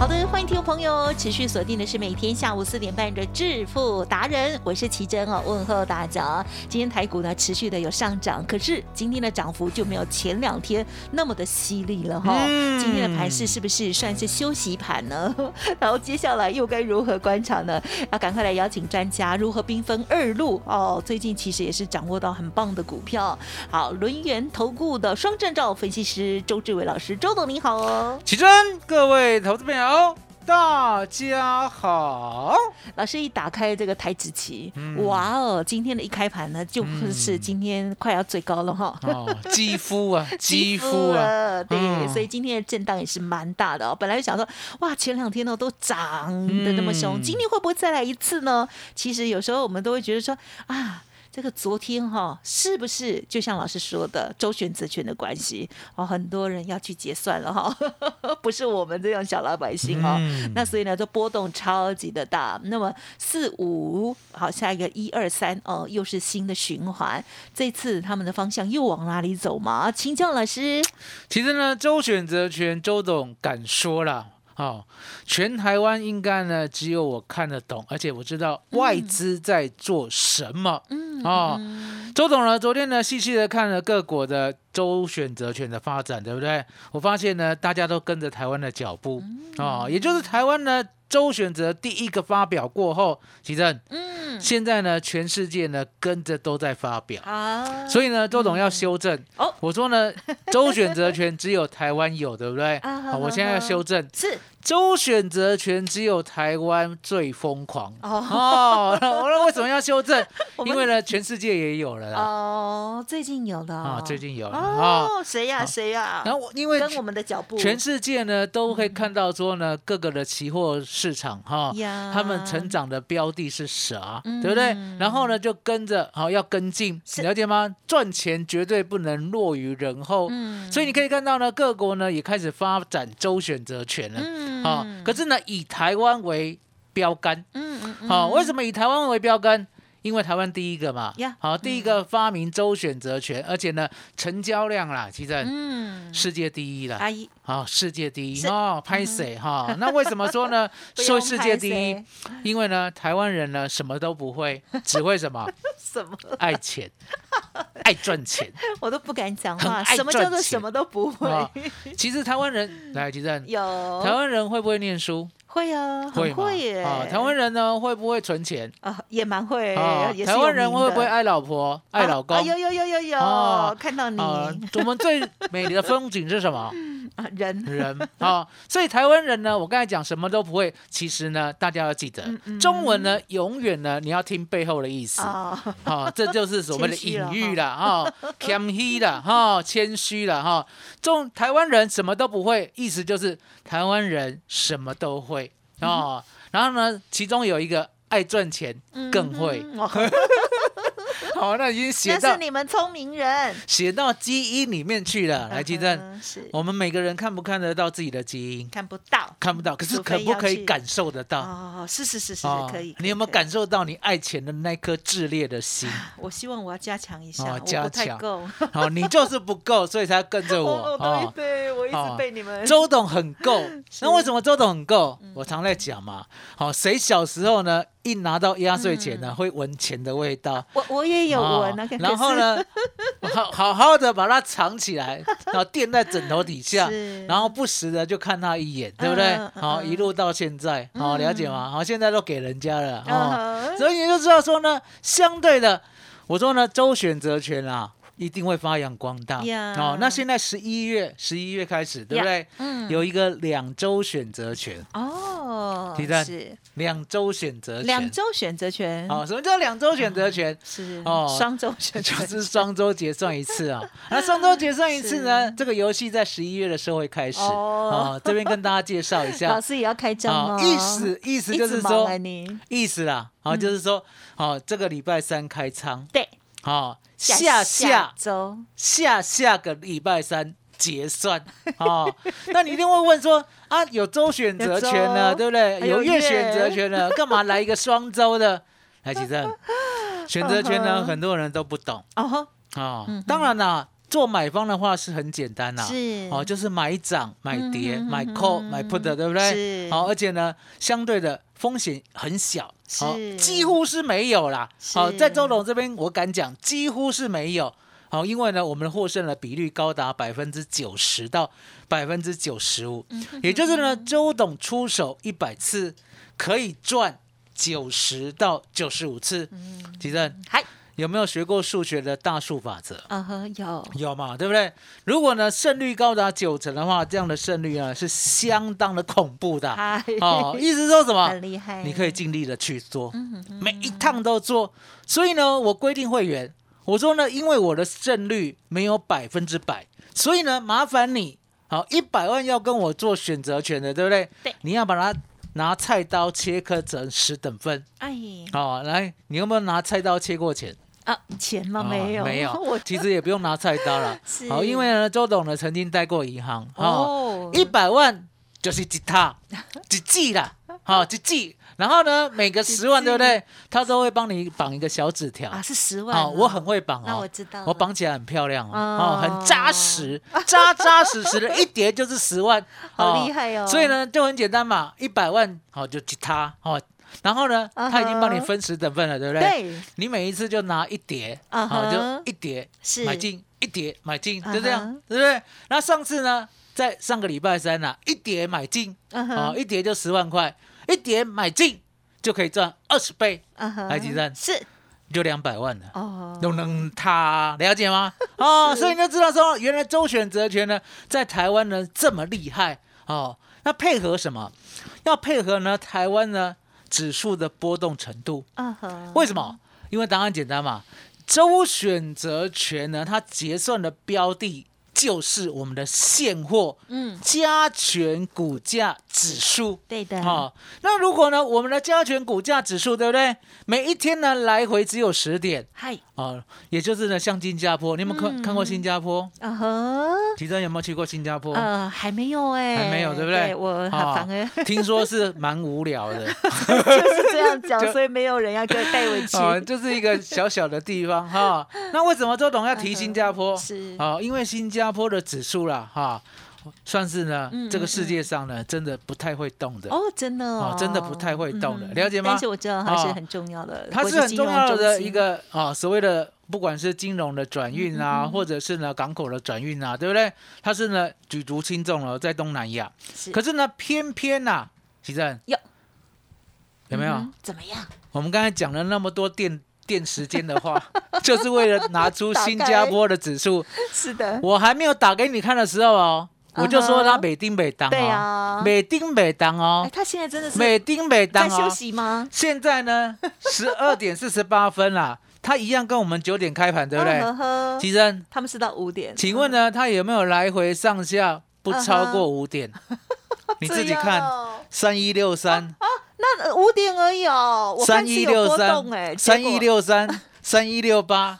好的，欢迎听众朋友持续锁定的是每天下午四点半的致富达人，我是奇珍哦，问候大家。今天台股呢持续的有上涨，可是今天的涨幅就没有前两天那么的犀利了哈、今天的盘势是不是算是休息盘呢？然后接下来又该如何观察呢？要赶快来邀请专家如何兵分二路哦。最近其实也是掌握到很棒的股票。好，轮源投顾的双证照分析师周志伟老师，周董你好哦。奇珍，各位投资朋友，大家好。老师一打开这个台子棋，嗯哇哦，今天的一开盘呢，就是今天快要最高了哈。哦，肌肤啊，肌肤啊，了，对，嗯所以今天的震荡也是蛮大的哦。本来就想说，哇，前两天呢都涨的那么凶，嗯今天会不会再来一次呢？其实有时候我们都会觉得说，啊。这个昨天哈、是不是就像老师说的周选择权的关系哦？很多人要去结算了哈、不是我们这样小老百姓哦。嗯那所以呢，这波动超级的大。那么四五好，下一个一二三哦，又是新的循环。这次他们的方向又往哪里走吗？请教老师。其实呢，周选择权，周董敢说了。哦，全台湾应该呢只有我看得懂，而且我知道外资在做什么。嗯哦，周董呢，昨天呢细细的看了各国的周选择权的发展，对不对？我发现呢，大家都跟着台湾的脚步哦，也就是台湾呢周选择第一个发表过后，其实嗯，现在呢全世界呢跟着都在发表。啊，所以呢，周董要修正。哦我说呢，周选择权只有台湾有，对不对？啊好，我现在要修正，是周选择权只有台湾最疯狂。哦哦，我说为什么要修正？因为呢，全世界也有了。哦，最近有的啊，最近有了啊。哦，谁呀好谁呀？然后我因为跟我们的脚步全世界呢都会看到说呢，各个的期货市场哈，呀他们成长的标的是啥，嗯对不对？然后呢就跟着好要跟进，是了解吗？赚钱绝对不能落于人后，嗯所以你可以看到呢，各国呢也开始发展周选择权了，嗯啊，可是呢以台湾为标杆，嗯嗯嗯好，为什么以台湾为标杆？因为台湾第一个嘛呀，好，第一个发明周选择权，而且呢成交量啦，其实嗯，世界第一啦。阿姨好，世界第一哦，拍谁哈？那为什么说呢？说世界第一，因为呢，台湾人呢什么都不会，只会什么？什么？爱钱，爱赚钱。我都不敢讲话。什么叫做什么都不会？啊其实台湾人来，其实有台湾人会不会念书？会啊，很会会耶。啊，台湾人呢会不会存钱？啊也蛮会啊，，台湾人会不会爱老婆、爱老公？有有有有有哦，看到你啊，我们最美丽的风景是什么？啊人 人啊，所以台湾人呢，我刚才讲什么都不会，其实呢，大家要记得，中文呢，永远呢，你要听背后的意思。啊，啊，这就是所谓的隐喻了，哈，谦虚了，哈，谦虚了，哈。中台湾人什么都不会，意思就是台湾人什么都会啊。然后呢，其中有一个爱赚钱更会，好，那已经写到那是你们聪明人。写到基因里面去了。来，金正，嗯是我们每个人看不看得到自己的基因？看不到看不到，可是可不可以感受得到？哦，是是是是哦可以。你有没有？感受到你爱钱的那颗炽烈的心？我希望我要加强一下，哦我加不太强够。好，你就是不够，所以才跟着我。对对，我一直哦被你们周董很够，那为什么周董很够？我常在讲嘛，好，谁小时候呢，一拿到压岁钱呢，会闻钱的味道。我我也有哦闻啊，可然后？呢，好好好的把它藏起来，然后垫在枕头底下，然后不时的就看他一眼，对不对好，嗯一路到现在，好了解吗？好，现在都给人家了，啊所以你就知道说呢，相对的，我说呢，周选择权啊。一定会发扬光大。呀哦，那现在十一月十一月开始，对不对？嗯，有一个两周选择权，哦，提赞是两周选择权。两周选择权，哦，什么叫两周选择权？是哦双周选择就，是双周结算一次啊。那双周结算一次呢？这个游戏在十一月的时候会开始。哦哦，这边跟大家介绍一下 老。师也要开张哦？，意思意思就是说意思啦，好，就是说，好，这个礼拜三开仓，对好，下下周。下下个礼拜三结算，哦，那你一定会问说啊，有周选择权了，有周。对不对？有有月月选择权了，干嘛来一个双周的？来，吉正，选择权呢，很多人都不懂。哦。吼，啊嗯哼。当然啦，做买方的话是很简单啦，是。哦，就是买涨、买跌、买嗯 call、买 put 的，对不对？是好，而且呢，相对的风险很小，好是。几乎是没有啦。好，是在周董这边，我敢讲，几乎是没有。好，因为呢，我们的获胜的比率高达百分之九十到百分之九十五，嗯也就是呢，周董出手一百次可以赚九十到九十五次。嗯。吉正。嗨，有没有学过数学的大数法则？嗯哼，有有嘛，对不对？如果呢胜率高达九成的话，这样的胜率啊是相当的恐怖的。哦，意思说什么？很厉害，你可以尽力的去做，嗯哼哼每一趟都做。所以呢，我规定会员，我说呢，因为我的胜率没有百分之百，所以呢，麻烦你，好，一百万要跟我做选择权的，对不对？对你要把它拿菜刀切割成十等份。哎好，来，你有没有拿菜刀切过钱？啊，钱吗？哦没有，没有 我，其实也不用拿菜刀了。好，因为呢，周董呢曾经待过银行，哦，哦，一百万就是一套，一季啦，好，一季。然后呢，每个十万，对不对？他都会帮你绑一个小纸条。啊是十万哦，我很会绑那哦，我知道了，我绑起来很漂亮哦，哦哦，很扎实，扎扎实实的，一叠就是十万，好厉害哦所以呢，就很简单嘛，一百万好就吉他哦，然后呢，他已经帮你分十等份了，对不对？对，你每一次就拿一叠，嗯好就一叠是买进，一叠买进，就这嗯样，对不对？那上次呢，在上个礼拜三呐，一叠买进，嗯哼哦，一叠就十万块，一叠买进就可以赚二十倍，嗯哼来几站是就两百万了。哦，都能他了解吗？哦，所以你就知道说，原来周选择权呢，在台湾呢这么厉害哦。那配合什么？要配合呢台湾呢指数的波动程度。嗯哼，为什么？因为答案简单嘛，周选择权呢，它结算的标的就是我们的现货嗯，加权股价指数。对的，好、那如果呢，我们的加权股价指数，对不对？每一天呢来回只有十点，嗨，哦，也就是呢，像新加坡，你有没有看、嗯看过新加坡？啊哼，提真有没有去过新加坡？呃，还没有哎，还没有对不对我哦反而听说是蛮无聊的，就是这样讲，所以没有人要给我带回去。哦，就是一个小小的地方哈。那为什么周董要提新加坡？是哦，因为新加坡的指数啦，哈，算是呢，嗯这个世界上呢，真的不太会动的。哦，真的哦哦，真的不太会动的嗯了解吗但是我知道它是哦很重要的，它是很重要的一个啊、所谓的不管是金融的转运嗯啊，或者是呢港口的转运啊，对不对？它是呢举足轻重了，在东南亚。是可是呢，偏偏呐、奇正有有没有？嗯怎么样？我们刚才讲了那么多电电时间的话，就是为了拿出新加坡的指数。是的，我还没有打给你看的时候哦，我就说它嗯哼美丁每当对哦，啊，美丁每当哎，哦，他现在真的是每丁每当在休哦。息吗？现在呢，十二点四十八分啦，它一样跟我们九点开盘，对不对？其实，他们是到五点，请问呢，它有没有来回上下不超过五点？你自己看，哦三一六三，那呃五点而已哦，我看三一六三三一六三，三一六八，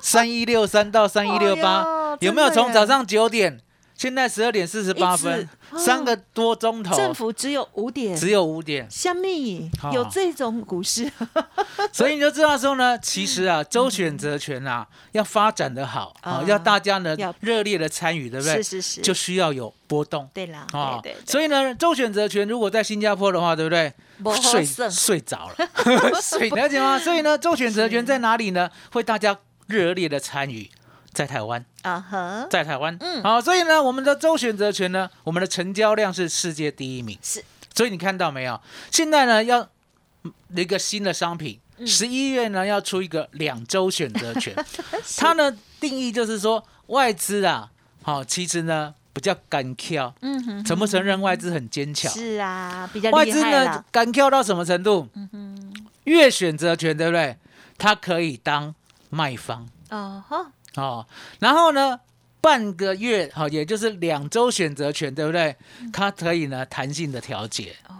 三一六三到三一六哎八，有没有从早上九点，现在十二点四十八分，哦。三个多钟头，政府只有五点，只有五点，虾米哦有这种股市？所以你就知道说呢，其实啊，周选择权啊，要发展的好啊啊，要大家呢要。热烈的参与，对不对？是是是，就需要有波动。对啦，啊对所以呢，周选择权如果在新加坡的话，对不对？睡睡着了，睡了解吗？所以呢，周选择权在哪里呢？会大家热烈的参与，在台湾，啊哈，在台湾，嗯。好，所以呢，我们的周选择权呢，我们的成交量是世界第一名，是，所以你看到没有？现在呢，要嗯一个新的商品，十一月呢要出一个两周选择权，它呢定义就是说外资啊，好、其实呢比较敢跳，嗯哼，承不承认外资很坚强？是啊，比较厉外资呢。敢跳到什么程度？嗯哼。月选择权对不对？它可以当卖方。哦哈，哦，然后呢？半个月，好、也就是两周选择权，对不对？它可以呢弹性的调节。哦，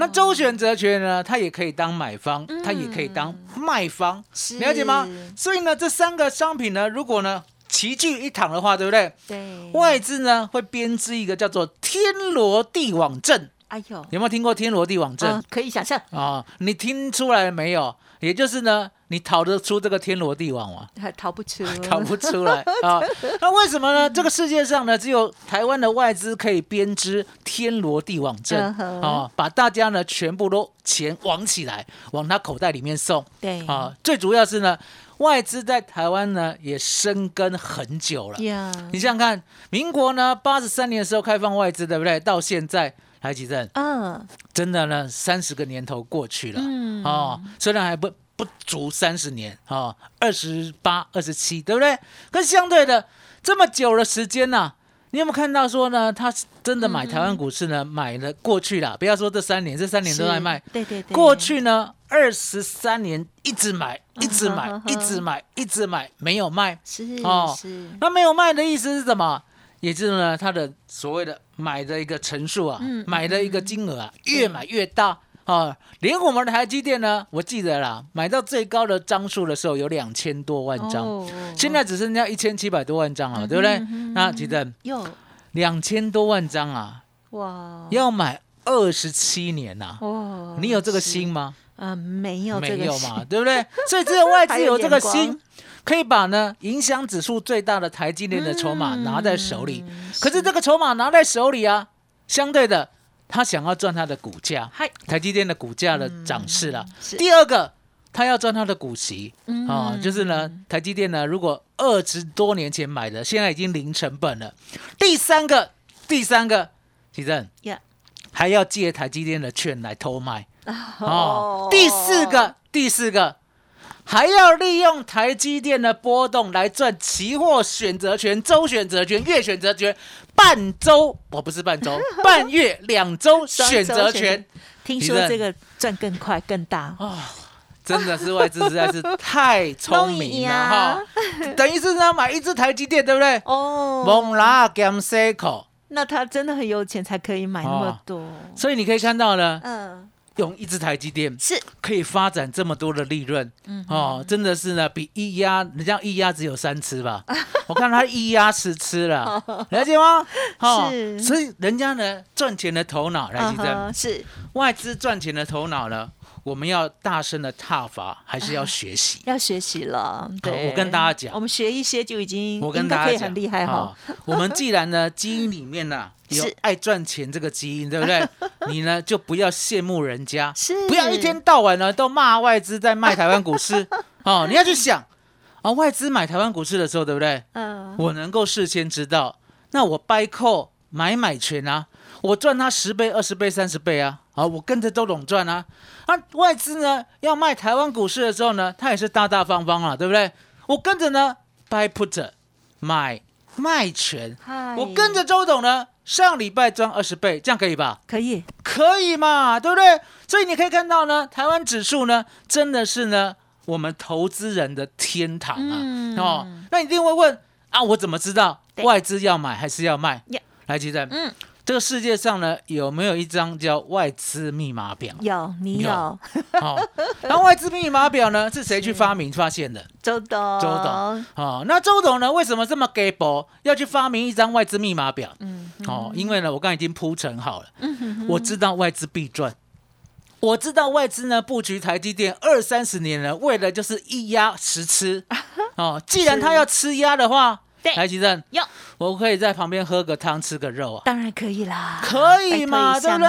那周选择权呢，它也可以当买方，它也可以当卖方，是了解吗？所以呢，这三个商品呢，如果呢齐聚一堂的话，对不对？对，外资呢会编织一个叫做天罗地网阵，哎呦，有没有听过天罗地网阵嗯，可以想象，啊、你听出来了没有？也就是呢，你逃得出这个天罗地网吗？还 逃不出，逃不出来啊！那为什么呢？这个世界上呢，只有台湾的外资可以编织天罗地网阵嗯啊，把大家呢全部都钱网起来，往他口袋里面送对啊。最主要是呢，外资在台湾呢也生根很久了。呀，你想想看，民国呢八十三年的时候开放外资，对不对？到现在，台积电嗯真的呢三十个年头过去了。嗯，哦，虽然还不不足三十年啊，二十八、二十七，对不对？可是相对的，这么久的时间呐、你有没有看到说呢？他真的买台湾股市呢？买了过去了，不要说这三年，这三年都在卖。对对对，过去呢，二十三年一直买，一直买一直买，一直买，没有卖。是哦是，那没有卖的意思是什么？也就是呢，他的所谓的买的一个层数啊，嗯买的一个金额啊，越买越大啊。连我们的台积电呢，我记得啦，买到最高的张数的时候有两千多万张，哦现在只剩下一千七百多万张了，对不对？嗯那记得有两千多万张啊，哇要买二十七年呐、哇，你有这个心吗？啊？没有这个心没有嘛，对不对？所以只有外资有这个心，可以把呢影响指数最大的台积电的筹码拿在手里。嗯可是这个筹码拿在手里啊，相对的，他想要赚他的股价，嗨，台积电的股价的涨势了。第二个，他要赚他的股息嗯啊、就是呢，台积电呢，如果二十多年前买的，现在已经零成本了。第三个，第三个，奇正呀还要借台积电的券来偷卖。哦哦，第四个，第四个，还要利用台积电的波动来赚期货选择权、周选择权、月选择权、半周，我 不是半周，半月、两周双选择权，听说这个赚更快更大。哦，真的是外资实在是太聪明了哈！等于是呢买一只台积电，对不对？哦，蒙拉 gam c 口，那他真的很有钱才可以买那么多，所以你可以看到呢，嗯，用一只台积电是，可以发展这么多的利润，嗯哦，真的是呢，比一鸭，人家一鸭只有三吃吧，我看他一鸭十吃了，了解吗？哦所以人家呢赚钱的头脑，来记嗯得是。外资赚钱的头脑呢，我们要大声的踏伐，还是要学习？要学习了，对，我跟大家讲我们学一些就已经我跟大家讲，很厉害哈哦，我们既然呢基因里面呢、有是爱赚钱这个基因，对不对？你呢就不要羡慕人家，是不要一天到晚呢都骂外资在卖台湾股市 哦。你要去想啊，外资买台湾股市的时候，对不对？嗯，我能够事先知道，那我 buy call 买买权啊，我赚他十倍、二十倍、三十倍啊，啊，我跟着周董赚啊。啊，外资呢要卖台湾股市的时候呢，他也是大大方方啊，对不对？我跟着呢 buy put 买卖权，嗨我跟着周董呢上礼拜赚二十倍，这样可以吧？可以，可以嘛，对不对？所以你可以看到呢，台湾指数呢真的是呢我们投资人的天堂啊。嗯哦，那你一定会问啊，我怎么知道外资要买还是要卖呀？来，记得，嗯，这个世界上呢有没有一张叫外资密码表？有你有有好、然后外资密码表呢是谁去发明发现的？周董，周董，哦，那周董呢为什么这么 g a b l e 要去发明一张外资密码表？嗯，哦，因为呢，我刚才已经铺陈好了嗯哼，我知道外资必赚，我知道外资呢布局台积电二三十年了，为了就是一鸭十吃。哦，既然他要吃鸭的话，对台积电，有，我可以在旁边喝个汤，吃个肉啊。当然可以啦，可以嘛，对不对？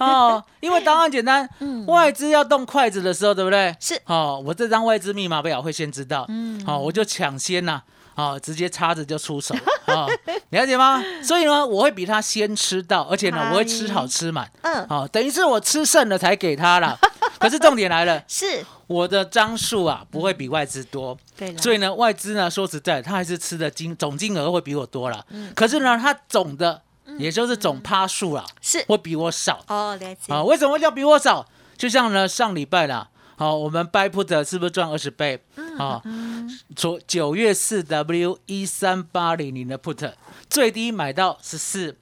哦，因为答案简单，嗯。外资要动筷子的时候，对不对？是。哦，我这张外资密码表会先知道，嗯。哦，我就抢先呐、哦，直接插着就出手，哦，了解吗？所以呢，我会比他先吃到，而且呢，我会吃好吃满，嗯，哦，等于是我吃剩了才给他啦。可是重点来了，是，我的张数啊不会比外资多，对了，所以呢，外资呢说实在，他还是吃的金总金额会比我多了。嗯可是呢，他总的也就是总趴数啊，是会比我少哦，了解啊。为什么叫比我少？就像呢上礼拜啦，好，我们 buy put 是不是赚二十倍？嗯啊，从九月四 W 一三八零零的 put 最低买到十四，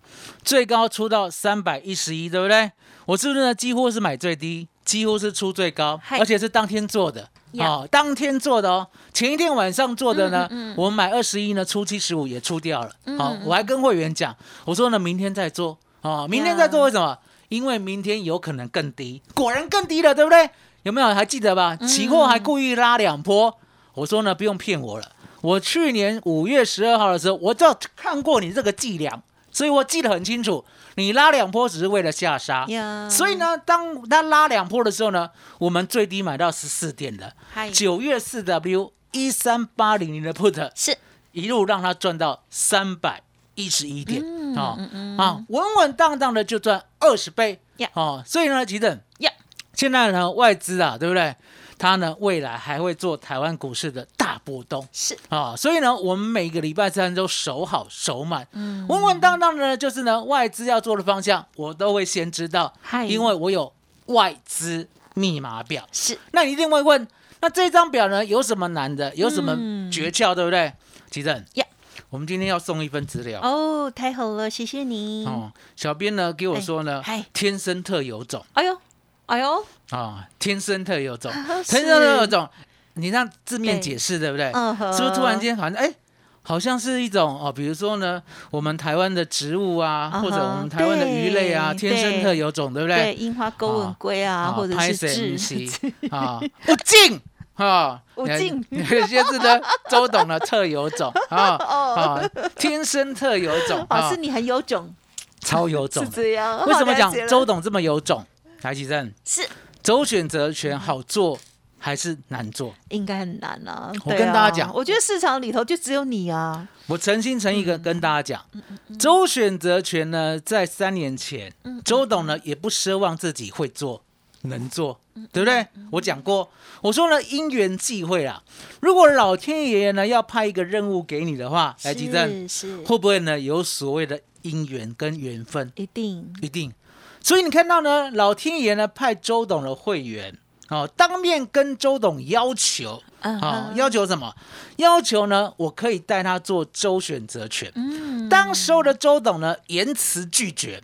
最高出到三百一十一，对不对？我是不是呢？几乎是买最低，几乎是出最高，而且是当天做的。呀哦，当天做的哦，前一天晚上做的呢，嗯嗯嗯我们买二十一呢，出七十五也出掉了。好、我还跟会员讲，我说呢，明天再做哦，明天再做，为什么？因为明天有可能更低，果然更低了，对不对？有没有还记得吧？期货还故意拉两波，我说呢，不用骗我了。我去年五月十二号的时候，我就看过你这个伎俩，所以我记得很清楚。你拉两波只是为了下杀，呀，所以呢，当他拉两波的时候呢，我们最低买到十四点的嗨。九月四 W 一三八零零的 put，是。一路让它赚到三百一十一点。嗯啊啊，稳稳当当的就赚二十倍。呀。哦。所以呢，其实呀，现在呢，外资啊，对不对？它呢，未来还会做台湾股市的大波动。是，啊，所以呢，我们每个礼拜三都守好守满，嗯。稳稳当当的呢，就是呢，外资要做的方向，我都会先知道，嗨。因为我有外资密码表。是。那你一定会问，那这张表呢有什么难的？有什么嗯。诀窍，对不对？奇正。呀，我们今天要送一份资料。哦，太好了，谢谢你。哦。小编呢给我说呢天生特有种。哎呦，哎呦，啊，天生特有种，天生特有种，你让字面解释，对不对？嗯是不是突然间好像哎？好像是一种哦，比如说呢，我们台湾的植物啊，或者我们台湾的鱼类啊，天生特有种，对不对，对？樱花钩吻龟啊，啊或者拍是谁智是啊，不敬啊，不敬有些是呢，周董的特有种啊 哦啊，天生特有种哦，啊是，你很有种，超有种是的。这样。为什么讲周董这么有种？台积电是周选择权好做还是难做？应该很难啊？我跟大家讲我觉得市场里头就只有你啊。我诚心诚意的跟大家讲，嗯周选择权呢，在三年前，周董呢也不奢望自己会做。能做，嗯对不对？我讲过，我说呢，因缘际会啊。如果老天爷呢要派一个任务给你的话，来吉正，是是，会不会呢有所谓的因缘跟缘分？一定一定。所以你看到呢，老天爷呢派周董的会员哦，当面跟周董要求嗯啊、哼要求什么？要求呢，我可以带他做周选择权。嗯当时候的周董呢，言辞拒绝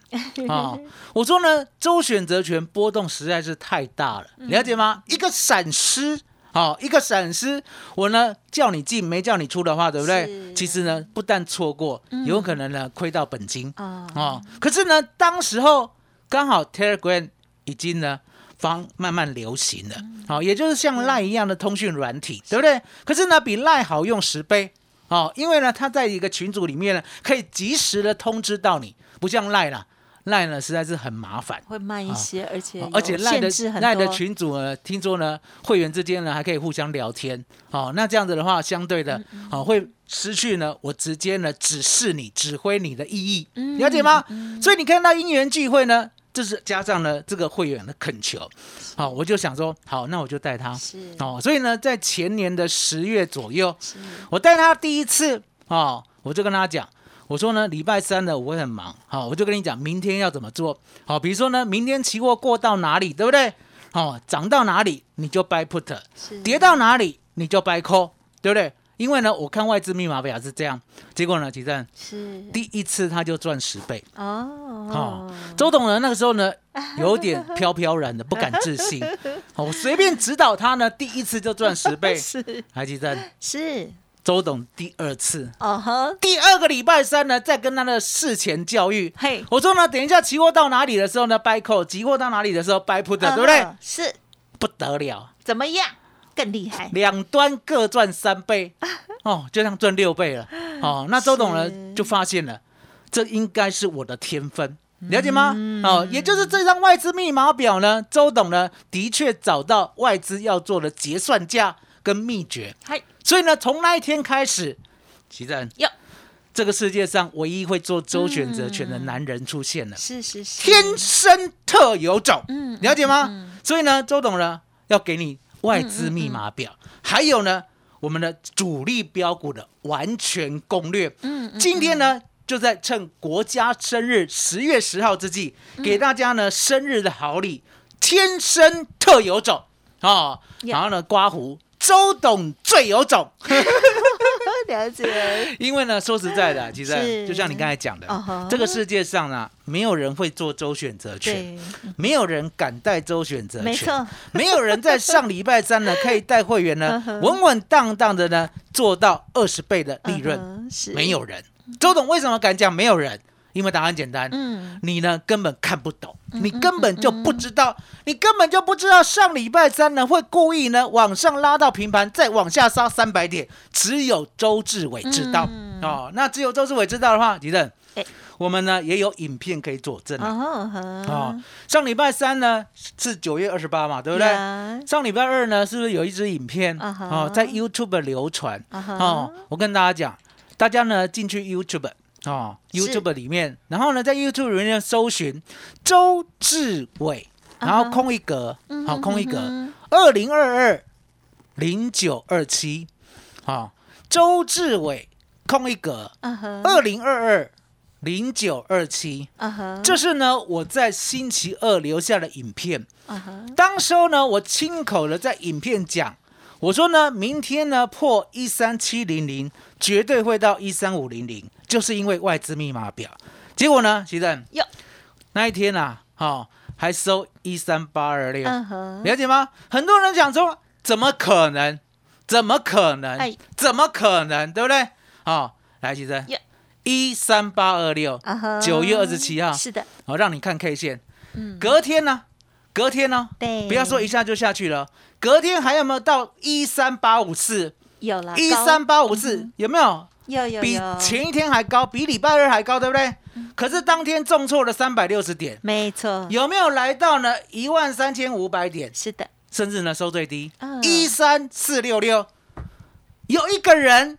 啊、我说呢，周选择权波动实在是太大了，了解吗？一个闪失。好、一个闪失，我呢叫你进没叫你出的话，对不对？其实呢，不但错过，有可能呢亏到本金。啊哦，可是呢，当时候刚好 Telegram 已经呢方慢慢流行了，好、也就是像 Line 一样的通讯软体，对不对？可是呢，比 Line 好用十倍，哦，因为呢，它在一个群组里面呢，可以及时的通知到你，不像 Line 啦，Line 呢实在是很麻烦。会慢一些，而且哦而且有赖的赖的群主呢，听说呢，会员之间呢还可以互相聊天，哦，那这样子的话，相对嗯的，哦，会失去呢我直接呢指示你、指挥你的意义，嗯了解吗？所以你看到因缘聚会呢，就是加上了这个会员的恳求，好、我就想说，好，那我就带他，是。哦，所以呢，在前年的十月左右，是。我带他第一次哦，我就跟他讲，我说呢，礼拜三呢我会很忙，好、我就跟你讲明天要怎么做，好、比如说呢，明天期货过到哪里，对不对？哦，涨到哪里你就 buy put，是。跌到哪里你就 buy call，对不对？因为呢，我看外资密码表是这样，结果呢，其实是第一次他就赚十倍。哦哦，周董呢那个时候呢 有点飘飘然的，不敢置信。哦我随便指导他呢，第一次就赚十倍。是还记得是周董第二次，哦呵，第二个礼拜三呢，再跟他的事前教育。嘿，我说呢，等一下期货到哪里的时候呢，buy call；期货到哪里的时候，buy put，对不对？嗯是不得了，怎么样？更厉害，两端各赚三倍，哦，就这样赚六倍了。哦，那周董呢就发现了，这应该是我的天分。了解吗？嗯哦，也就是这张外资密码表呢，周董呢的确找到外资要做的结算价跟秘诀，嗨，所以呢，从那一天开始，奇正哟。这个世界上唯一会做周选择权的男人出现了，是是是，天生特有种，嗯了解吗？嗯。所以呢，周董呢要给你外资密码表，还有呢我们的主力标股的完全攻略。嗯嗯今天呢，就在趁国家生日十月十号之际，嗯给大家呢生日的好礼，天生特有种哦，然后呢刮胡。周董最有种，了解，因为呢，说实在的，其实就像你刚才讲的这个世界上呢，没有人会做周选择权，没有人敢带周选择权，没错，没有人在上礼拜三呢可以带会员呢稳稳当当的呢做到二十倍的利润，没有人。周董为什么敢讲没有人？因为答案简单，嗯，你呢根本看不懂，你根本就不知道，你根本就不知道上礼拜三呢会故意呢往上拉到平盘，再往下杀三百点，只有周志伟知道、嗯。哦。那只有周志伟知道的话，吉正，哎我们呢也有影片可以佐证啊。哦哦，，上礼拜三呢是九月二十八嘛，对不对？上礼拜二呢，是不是有一支影片？啊哦，在 YouTube 流传。哦？我跟大家讲，大家呢进去 YouTube 哦，YouTube 里面，然后呢在 YouTube 里面搜寻周志伟，然后空一格，好，空一格嗯，二零二二零九二七，好，周志伟空一格，二零二二零九二七。这是呢，我在星期二留下的影片。当时候呢，我亲口的在影片讲，我说呢，明天呢破一三七零零，绝对会到一三五零零，就是因为外资密码表。结果呢，徐正哟，那一天啊，哦，还收一三八二六，了解吗？很多人讲说，怎么可能？怎么可能？哎怎么可能？对不对？哦，来，徐正呀，一三八二六九月二十七号，是的，好，让你看 K 线。嗯，隔天呢，隔天呢，对，不要说一下就下去了，隔天还有没有到一三八五四？有了，一高三八五四有没有？有有比，前一天还高，比礼拜二还高，对不对？可是当天重挫了三百六十点，没错，有没有来到呢？一万三千五百点？是的，甚至呢收最低。嗯。一三四六六。有一个人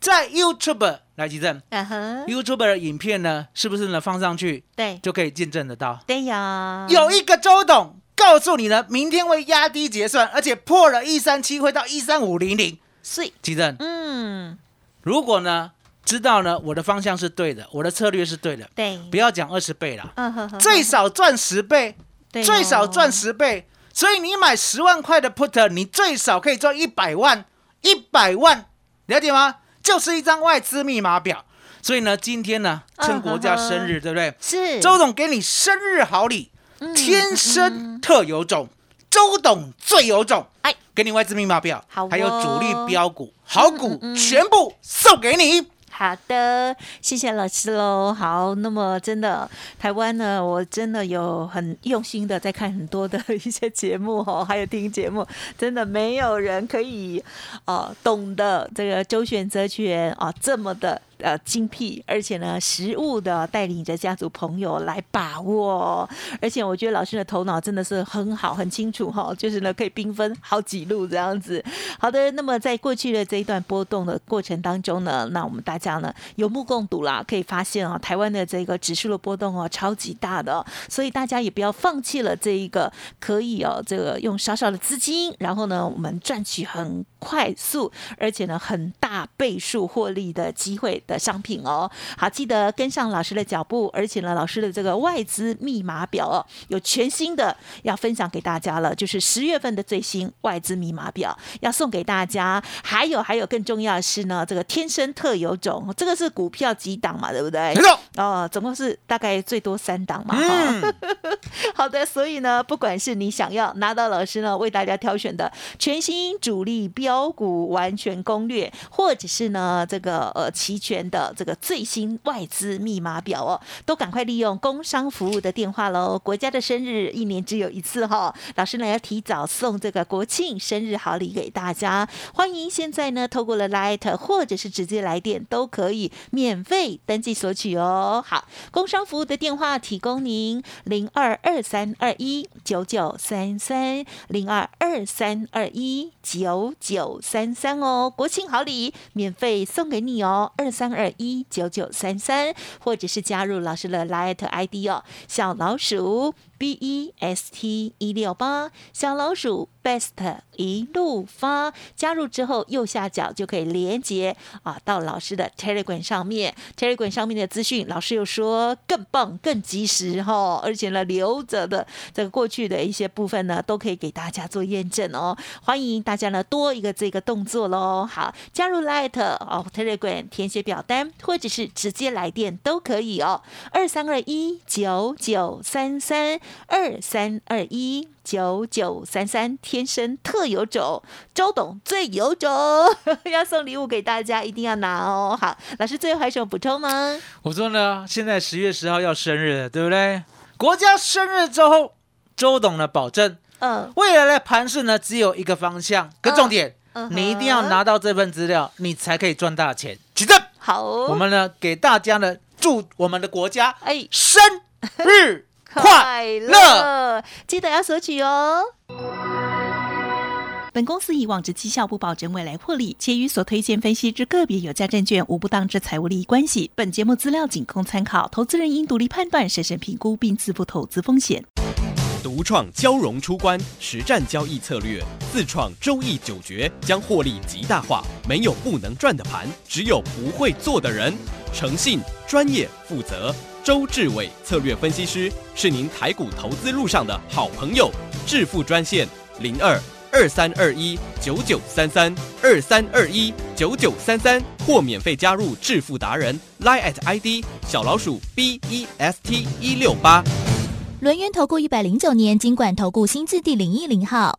在 YouTube 来举证。啊哈，，YouTube 的影片呢，是不是呢放上去对。就可以见证得到？对呀，有一个周董告诉你呢，明天会压低结算，而且破了一三七会到一三五零零。是，吉正，嗯，如果呢知道呢我的方向是对的，我的策略是对的，对，不要讲二十倍了，最少赚十倍，对最少哦赚十倍。所以你买十万块的 put，你最少可以赚一百万，一百万，了解吗？就是一张外资密码表。所以呢，今天呢，趁国家生日，对不对？是周总给你生日好礼，嗯天生特有种，周董最有种。哎，给你外资密码表，好哦还有主力标股、好股，全部送给你。好的，谢谢老师喽。好，那么真的台湾呢，我真的有很用心的在看很多的一些节目哦，还有听节目，真的没有人可以呃懂得这个周选择权啊这么的。呃，精辟，而且呢，实物的带领着家族朋友来把握，而且我觉得老师的头脑真的是很好，很清楚哈、就是呢可以兵分好几路这样子。好的，那么在过去的这一段波动的过程当中呢，那我们大家呢有目共睹啦，可以发现啊，台湾的这个指数的波动哦超级大的、所以大家也不要放弃了这一个可以哦，这个用少少的资金，然后呢我们赚取很快速，而且呢很大倍数获利的机会的商品哦。好，记得跟上老师的脚步，而且呢老师的这个外资密码表哦，有全新的要分享给大家了，就是十月份的最新外资密码表要送给大家。还有还有更重要的是呢，这个天生特有种，这个是股票几档嘛，对不对没？错，哦，总共是大概最多三档嘛，哈、嗯，好的，所以呢，不管是你想要拿到老师呢为大家挑选的全新主力标股完全攻略，或者是呢这个呃齐全的这个最新外资密码表哦，都赶快利用工商服务的电话喽。国家的生日一年只有一次哈、老师呢要提早送这个国庆生日好礼给大家，欢迎现在呢透过了 Light 或者是直接来电都可以免费登记索取哦。好，工商服务的电话提供您零二二三二一九九三三零二二三二一九九九三三哦，国庆好礼免费送给你哦，二三二一九九三三，或者是加入老师的 Light ID 哦，小老鼠 B E S T 一六八，小老鼠 Best 一路发。加入之后，右下角就可以连接啊到老师的 Telegram 上面，Telegram 上面的资讯，老师又说更棒、更及时哈，而且呢留着的这个过去的一些部分呢，都可以给大家做验证哦。欢迎大家呢多一个这个动作喽。好，加入 Light 哦 Telegram 填写表单，或者是直接来电都可以哦。二三二一九九三三二三二一九九三三，天生特有种，周董最有种，要送礼物给大家，一定要拿哦。好，老师最后还有什么补充吗？我说呢，现在十月十号要生日了，对不对？国家生日之后，周董呢保证，嗯，未来的盘势呢只有一个方向，跟重点，嗯你一定要拿到这份资料，你才可以赚大钱。举证，好，我们呢给大家呢祝我们的国家哎生日 快乐。乐，记得要索取哦。本公司以往之绩效不保证未来获利，且与所推荐分析之个别有价证券无不当之财务利益关系。本节目资料仅供参考，投资人应独立判断、审慎评估并自负投资风险。独创交融出关实战交易策略，自创周易九诀，将获利极大化。没有不能赚的盘，只有不会做的人。诚信、专业、负责。周志伟策略分析师是您台股投资路上的好朋友。致富专线零二二三二一九九三三二三二一九九三三，或免费加入致富达人 Line at ID 小老鼠 B E S T 一六八。轮源投顾一百零九年金管投顾新字第零一零号。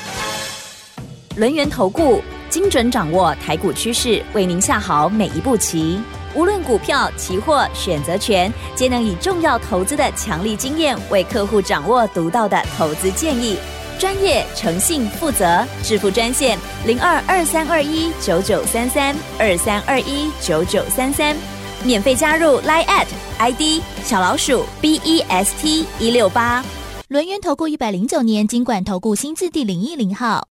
轮源投顾精准掌握台股趋势，为您下好每一步棋。无论股票、期货、选择权，皆能以重要投资的强力经验，为客户掌握独到的投资建议。专业、诚信、负责，致富专线零二二三二一九九三三二三二一九九三三，免费加入 Line at ID 小老鼠 B E S T 一六八。轮源投顾一百零九年金管投顾新字第零一零号。